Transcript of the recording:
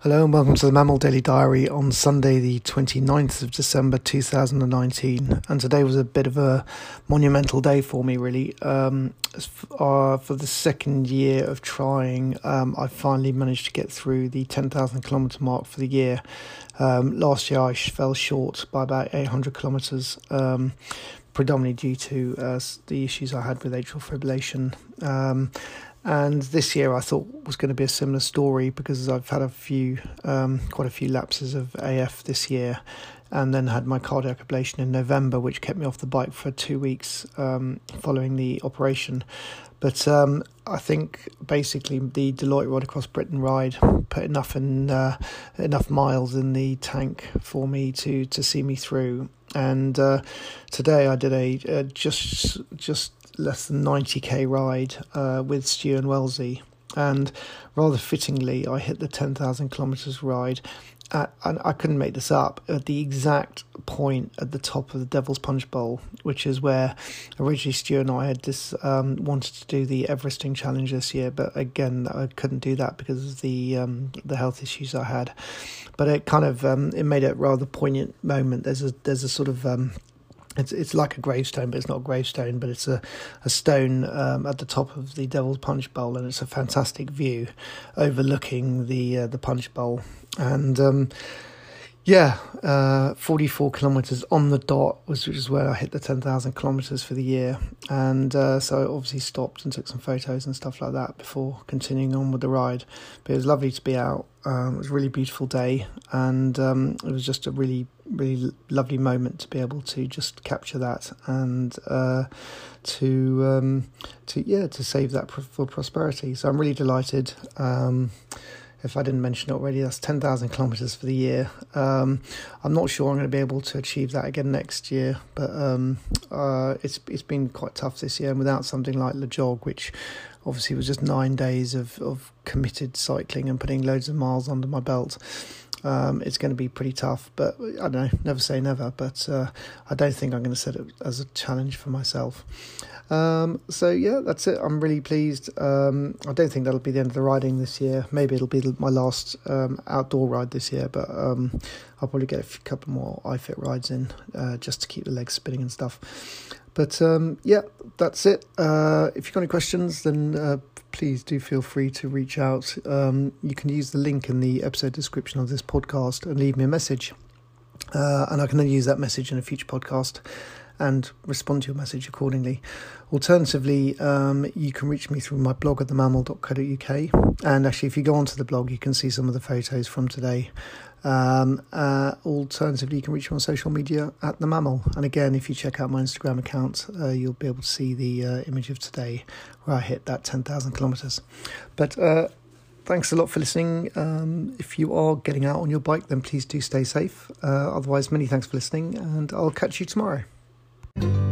Hello and welcome to the MAMIL Daily Diary on Sunday, the 29th of December 2019. And today was a bit of a monumental day for me, really. Um, uh, for the second year of trying, um, I finally managed to get through the 10,000 kilometre mark for the year. Um, last year I fell short by about 800 kilometres, um, predominantly due to uh, the issues I had with atrial fibrillation. Um, and this year I thought was going to be a similar story because I've had a few, um, quite a few lapses of AF this year, and then had my cardiac ablation in November, which kept me off the bike for two weeks um, following the operation. But um, I think basically the Deloitte Ride Across Britain ride put enough in uh, enough miles in the tank for me to to see me through. And uh, today I did a uh, just just less than 90k ride uh, with Stu and Wellesley. And rather fittingly, I hit the 10,000 kilometres ride. At, and I couldn't make this up, at the exact point at the top of the Devil's Punch Bowl, which is where originally Stu and I had this um, wanted to do the Everesting challenge this year, but again I couldn't do that because of the um, the health issues I had. But it kind of um, it made it a rather poignant moment. There's a there's a sort of um, it's it's like a gravestone, but it's not a gravestone, but it's a a stone um, at the top of the Devil's Punch Bowl, and it's a fantastic view overlooking the uh, the Punch Bowl. And um, yeah, uh, 44 kilometres on the dot, was, which is where I hit the 10,000 kilometres for the year. And uh, so I obviously stopped and took some photos and stuff like that before continuing on with the ride. But it was lovely to be out. Um, it was a really beautiful day, and um, it was just a really, really lovely moment to be able to just capture that and uh, to, um, to yeah, to save that for prosperity. So I'm really delighted. Um, if I didn't mention it already, that's 10,000 kilometres for the year. Um, I'm not sure I'm going to be able to achieve that again next year, but um, uh, it's it's been quite tough this year. And without something like Le Jog, which obviously was just nine days of, of committed cycling and putting loads of miles under my belt, um, it's going to be pretty tough. But I don't know, never say never, but uh, I don't think I'm going to set it as a challenge for myself. Um, so yeah, that's it. I'm really pleased. Um, I don't think that'll be the end of the riding this year. Maybe it'll be my last um, outdoor ride this year, but um, I'll probably get a couple more iFit rides in uh, just to keep the legs spinning and stuff. But um, yeah, that's it. Uh, if you've got any questions, then uh, please do feel free to reach out. Um, you can use the link in the episode description of this podcast and leave me a message. Uh, and I can then use that message in a future podcast and respond to your message accordingly. Alternatively, um, you can reach me through my blog at themamil.co.uk. And actually, if you go onto the blog, you can see some of the photos from today. Um, uh, alternatively, you can reach me on social media at the MAMIL. And again, if you check out my Instagram account, uh, you'll be able to see the uh, image of today where I hit that 10,000 kilometers. But uh, thanks a lot for listening. Um, if you are getting out on your bike, then please do stay safe. Uh, otherwise, many thanks for listening, and I'll catch you tomorrow thank you